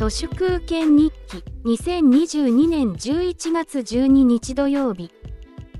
都市空権日記2022年11月12日土曜日。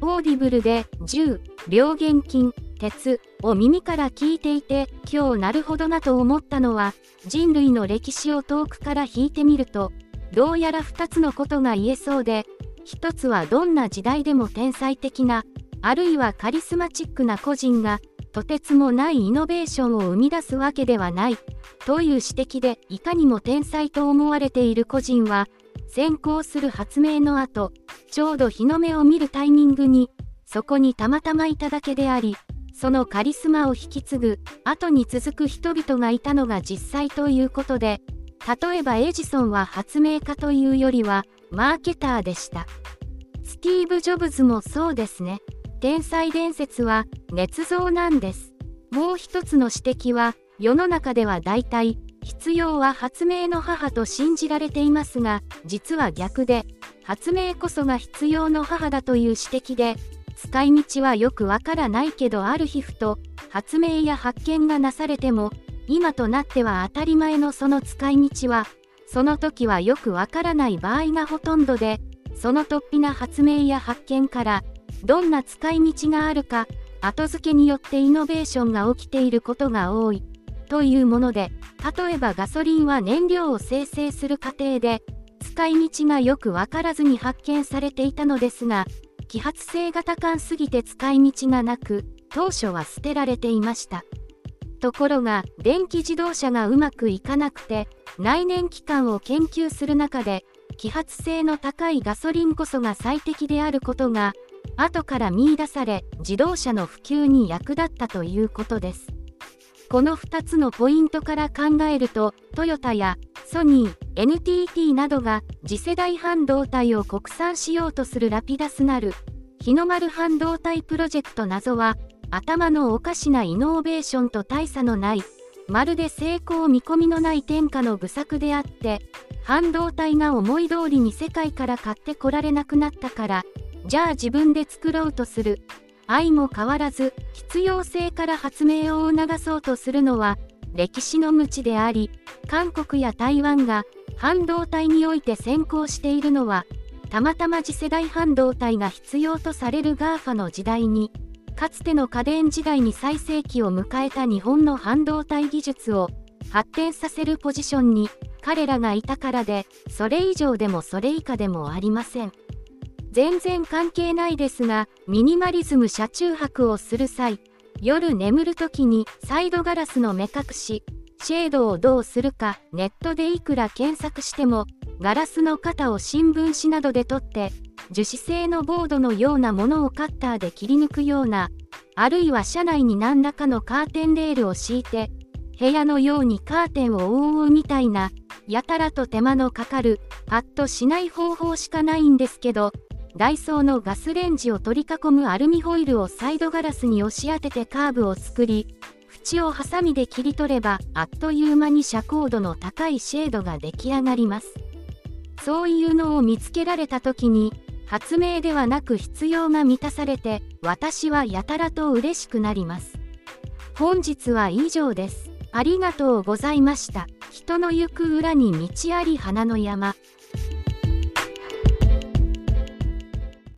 オーディブルで銃・病原菌・鉄を耳から聞いていて今日なるほどなと思ったのは人類の歴史を遠くから引いてみるとどうやら2つのことが言えそうで1つはどんな時代でも天才的なあるいはカリスマチックな個人がとてつもないイノベーションを生み出すわけではない。という指摘でいかにも天才と思われている個人は先行する発明の後ちょうど日の目を見るタイミングにそこにたまたまいただけでありそのカリスマを引き継ぐ後に続く人々がいたのが実際ということで例えばエジソンは発明家というよりはマーケターでしたスティーブ・ジョブズもそうですね天才伝説は捏造なんです。もう一つの指摘は、世の中では大体、必要は発明の母と信じられていますが、実は逆で、発明こそが必要の母だという指摘で、使い道はよくわからないけどある皮膚と発明や発見がなされても、今となっては当たり前のその使い道は、その時はよくわからない場合がほとんどで、その突飛な発明や発見からどんな使い道があるか、後付けによってイノベーションが起きていることが多い、というもので、例えばガソリンは燃料を生成する過程で、使い道がよくわからずに発見されていたのですが、揮発性が高すぎて使い道がなく、当初は捨てられていました。ところが、電気自動車がうまくいかなくて、内燃機関を研究する中で、揮発性の高いガソリンこそが最適であることが後から見出され自動車の普及に役立ったということですこの2つのポイントから考えるとトヨタやソニー NTT などが次世代半導体を国産しようとするラピダスなる日の丸半導体プロジェクト謎は頭のおかしなイノベーションと大差のないまるで成功見込みのない天下の愚策であって半導体が思い通りに世界から買ってこられなくなったからじゃあ自分で作ろうとする。愛も変わらず必要性から発明を促そうとするのは歴史の無知であり韓国や台湾が半導体において先行しているのはたまたま次世代半導体が必要とされる GAFA の時代にかつての家電時代に最盛期を迎えた日本の半導体技術を発展させるポジションに彼らがいたからでそれ以上でもそれ以下でもありません。全然関係ないですが、ミニマリズム車中泊をする際、夜眠る時にサイドガラスの目隠し、シェードをどうするかネットでいくら検索しても、ガラスの型を新聞紙などで取って、樹脂製のボードのようなものをカッターで切り抜くような、あるいは車内に何らかのカーテンレールを敷いて、部屋のようにカーテンを覆うみたいな、やたらと手間のかかる、パッとしない方法しかないんですけど、ダイソーのガスレンジを取り囲むアルミホイルをサイドガラスに押し当ててカーブを作り、縁をハサミで切り取れば、あっという間に遮光度の高いシェードが出来上がります。そういうのを見つけられた時に、発明ではなく必要が満たされて、私はやたらと嬉しくなります。本日は以上です。ありがとうございました。人の行く裏に道あり花の山。